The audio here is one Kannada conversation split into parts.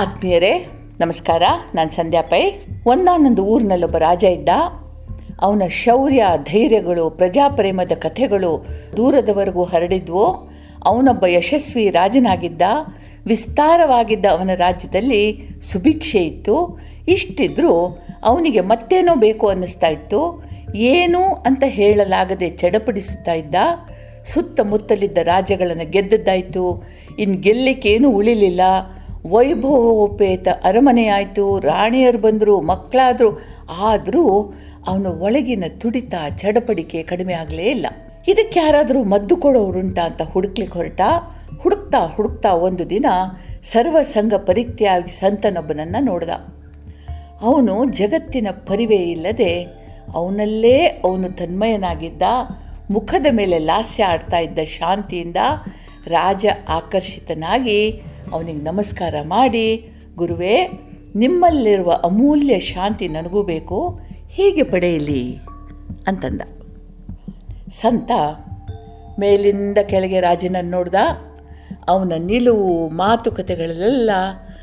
ಆತ್ಮೀಯರೇ, ನಮಸ್ಕಾರ. ನಾನು ಸಂಧ್ಯಾ ಪೈ. ಒಂದಾನೊಂದು ಊರಿನಲ್ಲೊಬ್ಬ ರಾಜ ಇದ್ದ. ಅವನ ಶೌರ್ಯ, ಧೈರ್ಯಗಳು, ಪ್ರಜಾಪ್ರೇಮದ ಕಥೆಗಳು ದೂರದವರೆಗೂ ಹರಡಿದ್ವು. ಅವನೊಬ್ಬ ಯಶಸ್ವಿ ರಾಜನಾಗಿದ್ದ. ವಿಸ್ತಾರವಾಗಿದ್ದ ಅವನ ರಾಜ್ಯದಲ್ಲಿ ಸುಭಿಕ್ಷೆ ಇತ್ತು. ಇಷ್ಟಿದ್ರೂ ಅವನಿಗೆ ಮತ್ತೇನೋ ಬೇಕು ಅನ್ನಿಸ್ತಾ ಇತ್ತು. ಏನು ಅಂತ ಹೇಳಲಾಗದೆ ಚಡಪಡಿಸುತ್ತಾ ಇದ್ದ. ಸುತ್ತಮುತ್ತಲಿದ್ದ ರಾಜ್ಯಗಳನ್ನು ಗೆದ್ದದ್ದಾಯಿತು. ಇನ್ನು ಗೆಲ್ಲಕ್ಕೇನು ಉಳಿಲಿಲ್ಲ. ವೈಭವೋಪೇತ ಅರಮನೆಯಾಯಿತು, ರಾಣಿಯರು ಬಂದರು, ಮಕ್ಕಳಾದರು, ಆದರೂ ಅವನ ಒಳಗಿನ ತುಡಿತ, ಚಡಪಡಿಕೆ ಕಡಿಮೆ ಆಗಲೇ ಇಲ್ಲ. ಇದಕ್ಕೆ ಯಾರಾದರೂ ಮದ್ದು ಕೊಡೋರುಂಟ ಅಂತ ಹುಡುಕ್ಲಿಕ್ಕೆ ಹೊರಟ? ಹುಡುಕ್ತಾ ಹುಡುಕ್ತಾ ಒಂದು ದಿನ ಸರ್ವಸಂಗ ಪರಿತ್ಯಾಗಿ ಸಂತನೊಬ್ಬನನ್ನು ನೋಡ್ದ. ಅವನು ಜಗತ್ತಿನ ಪರಿವೇ ಇಲ್ಲದೆ ಅವನಲ್ಲೇ ಅವನು ತನ್ಮಯನಾಗಿದ್ದ, ಮುಖದ ಮೇಲೆ ಲಾಸ್ಯ ಆಡ್ತಾ ಇದ್ದ ಶಾಂತಿಯಿಂದ ರಾಜ ಆಕರ್ಷಿತನಾಗಿ ಅವನಿಗೆ ನಮಸ್ಕಾರ ಮಾಡಿ, ಗುರುವೇ, ನಿಮ್ಮಲ್ಲಿರುವ ಅಮೂಲ್ಯ ಶಾಂತಿ ನನಗೂ ಬೇಕು, ಹೀಗೆ ಪಡೆಯಲಿ? ಅಂತಂದ. ಸಂತ ಮೇಲಿಂದ ಕೆಳಗೆ ರಾಜನನ್ನು ನೋಡ್ದ. ಅವನ ನಿಲುವು, ಮಾತುಕತೆಗಳಲ್ಲೆಲ್ಲ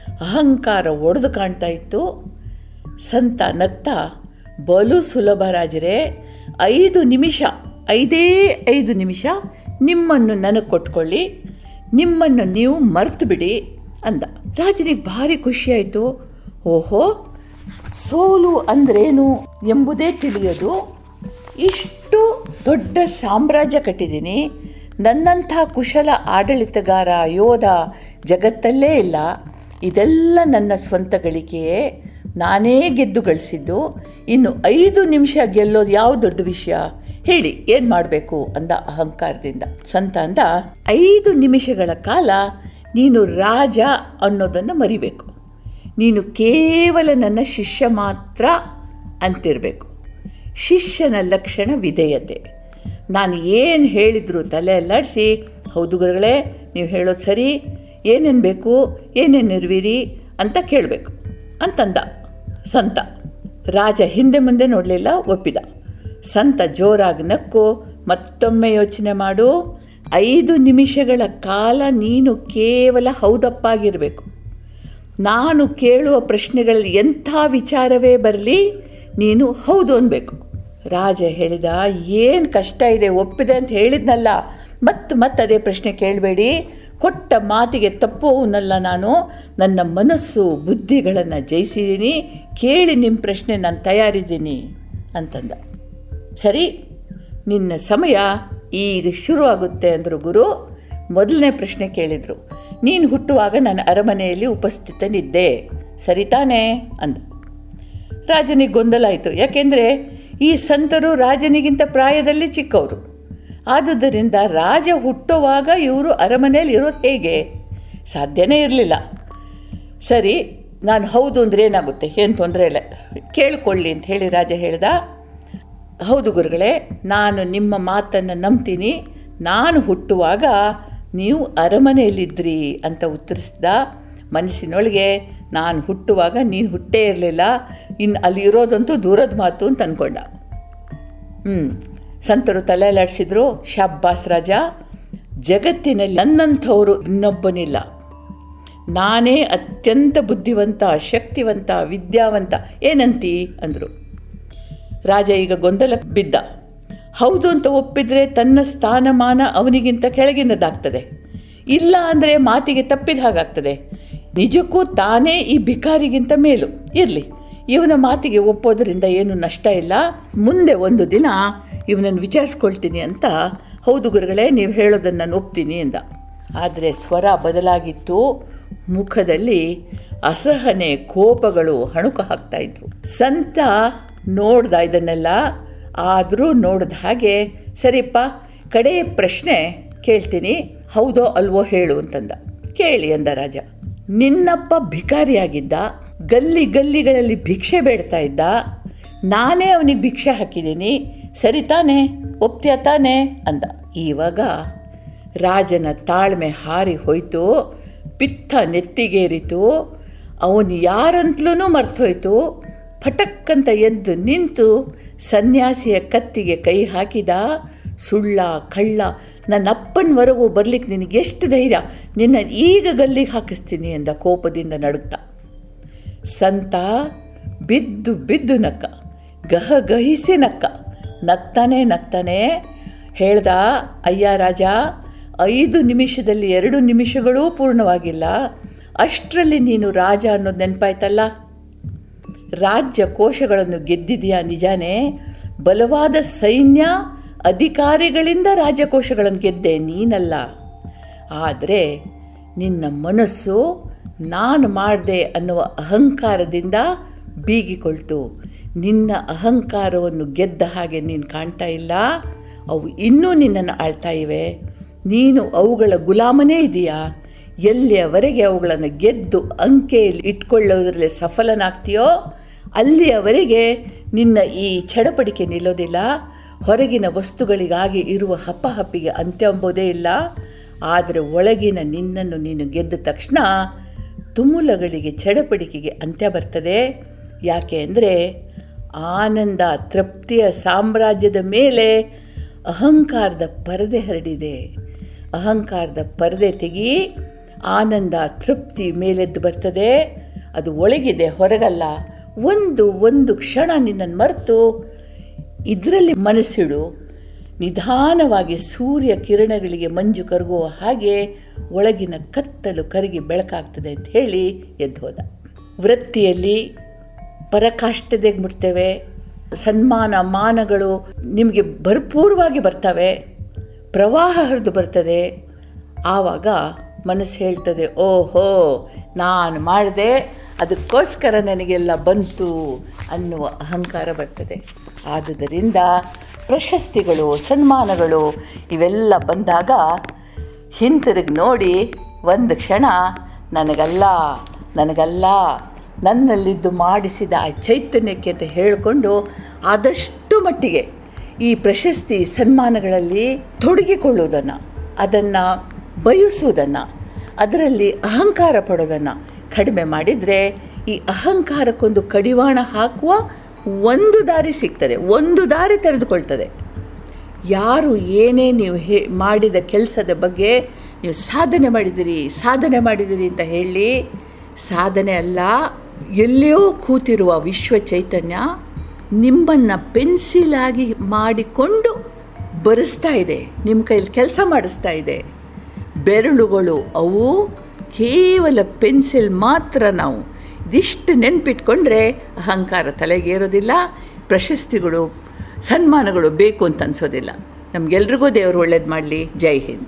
ಅಹಂಕಾರ ಒಡೆದು ಕಾಣ್ತಾ ಇತ್ತು. ಸಂತ ನತ್ತ ಬಲು ಸುಲಭ ರಾಜರೇ, ಐದು ನಿಮಿಷ, ಐದೇ ಐದು ನಿಮಿಷ ನಿಮ್ಮನ್ನು ನನಗೆ ಕೊಟ್ಕೊಳ್ಳಿ. ನಿಮ್ಮನ್ನು ನೀವು ಮರ್ತು ಬಿಡಿ ಅಂದ. ರಾಜನಿಗೆ ಭಾರಿ ಖುಷಿಯಾಯಿತು. ಓಹೋ, ಸೋಲು ಅಂದ್ರೇನು ಎಂಬುದೇ ತಿಳಿಯೋದು. ಇಷ್ಟು ದೊಡ್ಡ ಸಾಮ್ರಾಜ್ಯ ಕಟ್ಟಿದ್ದೀನಿ. ನನ್ನಂಥ ಕುಶಲ ಆಡಳಿತಗಾರ ಯೋಧ ಜಗತ್ತಲ್ಲೇ ಇಲ್ಲ. ಇದೆಲ್ಲ ನನ್ನ ಸ್ವಂತ ಗಳಿಕೆಯೇ ನಾನೇ ಗೆದ್ದು ಗಳಿಸಿದ್ದು. ಇನ್ನು ಐದು ನಿಮಿಷ ಗೆಲ್ಲೋದು ಯಾವ ದೊಡ್ಡ ವಿಷಯ? ಹೇಳಿ, ಏನು ಮಾಡಬೇಕು ಅಂದ ಅಹಂಕಾರದಿಂದ. ಸಂತ ಅಂದ ಐದು ನಿಮಿಷಗಳ ಕಾಲ ನೀನು ರಾಜ ಅನ್ನೋದನ್ನು ಮರಿಬೇಕು. ನೀನು ಕೇವಲ ನನ್ನ ಶಿಷ್ಯ ಮಾತ್ರ ಅಂತಿರಬೇಕು. ಶಿಷ್ಯನ ಲಕ್ಷಣ ವಿಧೇಯತೆ. ನಾನು ಏನು ಹೇಳಿದ್ರು ತಲೆ ಅಲ್ಲಾಡಿಸಿ, ಹೌದು ಗುರುಗಳೇ, ನೀವು ಹೇಳೋದು ಸರಿ ಏನೇನು ಬೇಕು ಏನೇನು ಇರುವಿರಿ ಅಂತ ಕೇಳಬೇಕು. ಅಂತಂದ. ಸಂತ. ರಾಜ ಹಿಂದೆ ಮುಂದೆ ನೋಡಲಿಲ್ಲ, ಒಪ್ಪಿದ. ಸಂತ ಜೋರಾಗಿ ನಕ್ಕು, ಮತ್ತೊಮ್ಮೆ ಯೋಚನೆ ಮಾಡು. ಐದು ನಿಮಿಷಗಳ ಕಾಲ ನೀನು ಕೇವಲ ಹೌದಪ್ಪಾಗಿರಬೇಕು. ನಾನು ಕೇಳುವ ಪ್ರಶ್ನೆಗಳಲ್ಲಿ ಎಂಥ ವಿಚಾರವೇ ಬರಲಿ, ನೀನು ಹೌದು ಅನ್ಬೇಕು. ರಾಜ ಹೇಳಿದ, ಏನು ಕಷ್ಟ ಇದೆ, ಒಪ್ಪಿದೆ ಅಂತ ಹೇಳಿದ್ನಲ್ಲ ಮತ್ತೆ ಮತ್ತೆ ಅದೇ ಪ್ರಶ್ನೆ ಕೇಳಬೇಡಿ. ಕೊಟ್ಟ ಮಾತಿಗೆ ತಪ್ಪುವನ್ನಲ್ಲ ನಾನು. ನನ್ನ ಮನಸ್ಸು ಬುದ್ಧಿಗಳನ್ನು ಜಯಿಸಿದ್ದೀನಿ ಕೇಳಿ ನಿಮ್ಮ ಪ್ರಶ್ನೆ ನಾನು ತಯಾರಿದ್ದೀನಿ ಅಂತಂದ. ಸರಿ, ನಿನ್ನ ಸಮಯ ಈಗ ಶುರುವಾಗುತ್ತೆ ಅಂದರು ಗುರು. ಮೊದಲನೇ ಪ್ರಶ್ನೆ ಕೇಳಿದರು. ನೀನು ಹುಟ್ಟುವಾಗ ನಾನು ಅರಮನೆಯಲ್ಲಿ ಉಪಸ್ಥಿತನಿದ್ದೆ. ಸರಿ ತಾನೇ ಅಂದ. ರಾಜನಿಗೆ ಗೊಂದಲ ಆಯಿತು ಯಾಕೆಂದರೆ ಈ ಸಂತರು ರಾಜನಿಗಿಂತ ಪ್ರಾಯದಲ್ಲಿ ಚಿಕ್ಕವರು. ಆದುದರಿಂದ ರಾಜ ಹುಟ್ಟುವಾಗ ಇವರು ಅರಮನೆಯಲ್ಲಿ ಇರೋದು ಹೇಗೆ? ಸಾಧ್ಯನೇ ಇರಲಿಲ್ಲ. ಸರಿ, ನಾನು ಹೌದು ಅಂದರೆ ಏನಾಗುತ್ತೆ? ಏನು ತೊಂದರೆ ಇಲ್ಲ. ಕೇಳಿಕೊಳ್ಳಿ ಅಂತ ಹೇಳಿ ರಾಜ ಹೇಳ್ದ. ಹೌದು ಗುರುಗಳೇ, ನಾನು ನಿಮ್ಮ ಮಾತನ್ನು ನಂಬ್ತೀನಿ. ನಾನು ಹುಟ್ಟುವಾಗ ನೀವು ಅರಮನೆಯಲ್ಲಿದ್ದಿರಿ ಅಂತ ಉತ್ತರಿಸ್ದ ಮನಸ್ಸಿನೊಳಗೆ, ನಾನು ಹುಟ್ಟುವಾಗ ನೀನು ಹುಟ್ಟೇ ಇರಲಿಲ್ಲ ಇನ್ನು ಅಲ್ಲಿ ಇರೋದಂತೂ ದೂರದ ಮಾತು ಅಂತ ಅಂದ್ಕೊಂಡ ಹ್ಞೂ ಸಂತರು ತಲೆಲಾಡಿಸಿದ್ರು ಶಾಬ್ಬಾಸ್ ರಾಜ, ಜಗತ್ತಿನಲ್ಲಿ ನನ್ನಂಥವರು ಇನ್ನೊಬ್ಬನಿಲ್ಲ. ನಾನೇ ಅತ್ಯಂತ ಬುದ್ಧಿವಂತ, ಶಕ್ತಿವಂತ, ವಿದ್ಯಾವಂತ, ಏನಂತಿ? ಅಂದರು. ರಾಜ ಈಗ ಗೊಂದಲಕ್ಕೆ ಬಿದ್ದ. ಹೌದು ಅಂತ ಒಪ್ಪಿದರೆ ತನ್ನ ಸ್ಥಾನಮಾನ ಅವನಿಗಿಂತ ಕೆಳಗಿನದಾಗ್ತದೆ ಇಲ್ಲ ಅಂದರೆ ಮಾತಿಗೆ ತಪ್ಪಿದ ಹಾಗಾಗ್ತದೆ. ನಿಜಕ್ಕೂ ತಾನೇ ಈ ಭಿಕಾರಿಗಿಂತ ಮೇಲು. ಇರಲಿ, ಇವನ ಮಾತಿಗೆ ಒಪ್ಪೋದ್ರಿಂದ ಏನು ನಷ್ಟ ಇಲ್ಲ. ಮುಂದೆ ಒಂದು ದಿನ ಇವನನ್ನು ವಿಚಾರಿಸ್ಕೊಳ್ತೀನಿ ಅಂತ, ಹೌದು ಗುರುಗಳೇ, ನೀವು ಹೇಳೋದನ್ನು ನಾನು ಒಪ್ತೀನಿ ಎಂದ. ಆದರೆ ಸ್ವರ ಬದಲಾಗಿತ್ತು. ಮುಖದಲ್ಲಿ ಅಸಹನೆ, ಕೋಪಗಳು ಹಣುಕು ಹಾಕ್ತಾ ಇದ್ವು. ಸಂತ ನೋಡ್ದ ಇದನ್ನೆಲ್ಲ, ಆದರೂ ನೋಡಿದ ಹಾಗೆ, ಸರಿಪ್ಪ, ಕಡೆ ಪ್ರಶ್ನೆ ಕೇಳ್ತೀನಿ, ಹೌದೋ ಅಲ್ವೋ ಹೇಳು ಅಂತಂದ. ಕೇಳಿ ಅಂದ ರಾಜ. ನಿನ್ನಪ್ಪ ಭಿಕಾರಿಯಾಗಿದ್ದ, ಗಲ್ಲಿ ಗಲ್ಲಿಗಳಲ್ಲಿ ಭಿಕ್ಷೆ ಬೇಡ್ತಾ ಇದ್ದ, ನಾನೇ ಅವನಿಗೆ ಭಿಕ್ಷೆ ಹಾಕಿದ್ದೀನಿ, ಸರಿ ತಾನೇ, ಒಪ್ತ್ಯಾ ತಾನೇ ಅಂದ. ಇವಾಗ ರಾಜನ ತಾಳ್ಮೆ ಹಾರಿ ಹೋಯ್ತು, ಪಿತ್ತ ನೆತ್ತಿಗೇರಿತು, ಅವನು ಯಾರಂತಲೂ ಮರ್ತೋಯ್ತು ಫಟಕ್ಕಂತ ಎದ್ದು ನಿಂತು ಸನ್ಯಾಸಿಯ ಕತ್ತಿಗೆ ಕೈ ಹಾಕಿದ, ಸುಳ್ಳ, ಕಳ್ಳ ನನ್ನ ಅಪ್ಪನವರೆಗೂ ಬರಲಿಕ್ಕೆ ನಿನಗೆ ಎಷ್ಟು ಧೈರ್ಯ? ನಿನ್ನ ಈಗ ಗಲ್ಲಿಗೆ ಹಾಕಿಸ್ತೀನಿ ಎಂದ ಕೋಪದಿಂದ ನಡುಗ್ತಾ ಸಂತ ಬಿದ್ದು ಬಿದ್ದು ನಕ್ಕ ಗಹ ಗಹಿಸಿ ನಕ್ಕ, ನಗ್ತಾನೆ ನಗ್ತಾನೆ ಹೇಳ್ದ, ಅಯ್ಯ ರಾಜ, ಐದು ನಿಮಿಷದಲ್ಲಿ ಎರಡು ನಿಮಿಷಗಳೂ ಪೂರ್ಣವಾಗಿಲ್ಲ. ಅಷ್ಟರಲ್ಲಿ ನೀನು ರಾಜ ಅನ್ನೋದು ನೆನಪಾಯ್ತಲ್ಲ? ರಾಜ್ಯ ಕೋಶಗಳನ್ನು ಗೆದ್ದಿದೆಯಾ ನಿಜಾನೇ? ಬಲವಾದ ಸೈನ್ಯ ಅಧಿಕಾರಿಗಳಿಂದ ರಾಜ್ಯಕೋಶಗಳನ್ನು ಗೆದ್ದೆ ನೀನಲ್ಲ. ಆದರೆ ನಿನ್ನ ಮನಸ್ಸು ನಾನು ಮಾಡಿದೆ ಅನ್ನುವ ಅಹಂಕಾರದಿಂದ ಬೀಗಿಕೊಳ್ತು. ನಿನ್ನ ಅಹಂಕಾರವನ್ನು ಗೆದ್ದ ಹಾಗೆ ನೀನು ಕಾಣ್ತಾ ಇಲ್ಲ. ಅವು ಇನ್ನೂ ನಿನ್ನನ್ನು ಆಳ್ತಾ ಇವೆ. ನೀನು ಅವುಗಳ ಗುಲಾಮನೇ ಇದೆಯಾ? ಎಲ್ಲಿಯವರೆಗೆ ಅವುಗಳನ್ನು ಗೆದ್ದು ಅಂಕೆಯಲ್ಲಿ ಇಟ್ಕೊಳ್ಳೋದ್ರಲ್ಲಿ ಸಫಲನಾಗ್ತೀಯೋ ಅಲ್ಲಿಯವರೆಗೆ ನಿನ್ನ ಈ ಚಡಪಡಿಕೆ ನಿಲ್ಲೋದಿಲ್ಲ. ಹೊರಗಿನ ವಸ್ತುಗಳಿಗಾಗಿ ಇರುವ ಹಪ್ಪಹಪ್ಪಿಗೆ ಅಂತ್ಯ ಎಂಬುದೇ ಇಲ್ಲ. ಆದರೆ ಒಳಗಿನ ನಿನ್ನನ್ನು ನೀನು ಗೆದ್ದ ತಕ್ಷಣ ತುಮುಲಗಳಿಗೆ ಚಡಪಡಿಕೆಗೆ ಅಂತ್ಯ ಬರ್ತದೆ. ಯಾಕೆ ಅಂದರೆ ಆನಂದ ತೃಪ್ತಿಯ ಸಾಮ್ರಾಜ್ಯದ ಮೇಲೆ ಅಹಂಕಾರದ ಪರದೆ ಹರಡಿದೆ. ಅಹಂಕಾರದ ಪರದೆ ತೆಗಿ ಆನಂದ ತೃಪ್ತಿ ಮೇಲೆದ್ದು ಬರ್ತದೆ. ಅದು ಒಳಗಿದೆ, ಹೊರಗಲ್ಲ. ಒಂದು ಒಂದು ಕ್ಷಣ ನಿನ್ನನ್ನು ಮರೆತು ಇದರಲ್ಲಿ ಮನಸ್ಸಿಡು. ನಿಧಾನವಾಗಿ ಸೂರ್ಯ ಕಿರಣಗಳಿಗೆ ಮಂಜು ಕರಗುವ ಹಾಗೆ ಒಳಗಿನ ಕತ್ತಲು ಕರಗಿ ಬೆಳಕಾಗ್ತದೆ ಅಂತ ಹೇಳಿ ಎದ್ದು ಹೋದ. ವೃತ್ತಿಯಲ್ಲಿ ಪರಕಾಷ್ಠತೆಗೆ ಮುಟ್ತೇವೆ. ಸನ್ಮಾನ ಮಾನಗಳು ನಿಮಗೆ ಭರ್ಪೂರವಾಗಿ ಬರ್ತವೆ. ಪ್ರವಾಹ ಹರಿದು ಬರ್ತದೆ. ಆವಾಗ ಮನಸ್ಸು ಹೇಳ್ತದೆ, ಓಹೋ, ನಾನು ಮಾಡಿದೆ ಅದಕ್ಕೋಸ್ಕರ ನನಗೆಲ್ಲ ಬಂತು ಅನ್ನುವ ಅಹಂಕಾರ ಬರ್ತದೆ. ಆದುದರಿಂದ ಪ್ರಶಸ್ತಿಗಳು, ಸನ್ಮಾನಗಳು ಇವೆಲ್ಲ ಬಂದಾಗ ಹಿಂತಿರುಗಿ ನೋಡಿ ಒಂದು ಕ್ಷಣ ನನಗಲ್ಲ ನನಗಲ್ಲ, ನನ್ನಲ್ಲಿದ್ದು ಮಾಡಿಸಿದ ಆ ಚೈತನ್ಯಕ್ಕೆ ಅಂತ ಹೇಳಿಕೊಂಡು ಆದಷ್ಟು ಮಟ್ಟಿಗೆ ಈ ಪ್ರಶಸ್ತಿ, ಸನ್ಮಾನಗಳಲ್ಲಿ ತೊಡಗಿಕೊಳ್ಳುವುದನ್ನು, ಅದನ್ನು ಬಯಸುವುದನ್ನು, ಅದರಲ್ಲಿ ಅಹಂಕಾರ ಪಡೋದನ್ನು ಕಡಿಮೆ ಮಾಡಿದರೆ ಈ ಅಹಂಕಾರಕ್ಕೊಂದು ಕಡಿವಾಣ ಹಾಕುವ ಒಂದು ದಾರಿ ಸಿಗ್ತದೆ, ಒಂದು ದಾರಿ ತೆರೆದುಕೊಳ್ತದೆ. ಯಾರು ಏನೇ ನೀವು ಹೇ, ಮಾಡಿದ ಕೆಲಸದ ಬಗ್ಗೆ ನೀವು ಸಾಧನೆ ಮಾಡಿದಿರಿ ಸಾಧನೆ ಮಾಡಿದಿರಿ ಅಂತ ಹೇಳಿ, ಸಾಧನೆ ಅಲ್ಲ, ಎಲ್ಲಿಯೋ ಕೂತಿರುವ ವಿಶ್ವ ಚೈತನ್ಯ ನಿಮ್ಮನ್ನು ಪೆನ್ಸಿಲಾಗಿ ಮಾಡಿಕೊಂಡು ಬರೆಸ್ತಾ ಇದೆ, ನಿಮ್ಮ ಕೈಯಲ್ಲಿ ಕೆಲಸ ಮಾಡಿಸ್ತಾ ಇದೆ. ಬೆರಳುಗಳು ಅವು ಕೇವಲ ಪೆನ್ಸಿಲ್ ಮಾತ್ರ ನಾವು ಇದಿಷ್ಟು ನೆನ್ಪಿಟ್ಕೊಂಡ್ರೆ ಅಹಂಕಾರ ತಲೆಗೇರೋದಿಲ್ಲ, ಪ್ರಶಸ್ತಿಗಳು, ಸನ್ಮಾನಗಳು ಬೇಕು ಅಂತ ಅನ್ಸೋದಿಲ್ಲ. ನಮಗೆಲ್ರಿಗೂ ದೇವರು ಒಳ್ಳೇದು ಮಾಡಲಿ. ಜೈ ಹಿಂದ್.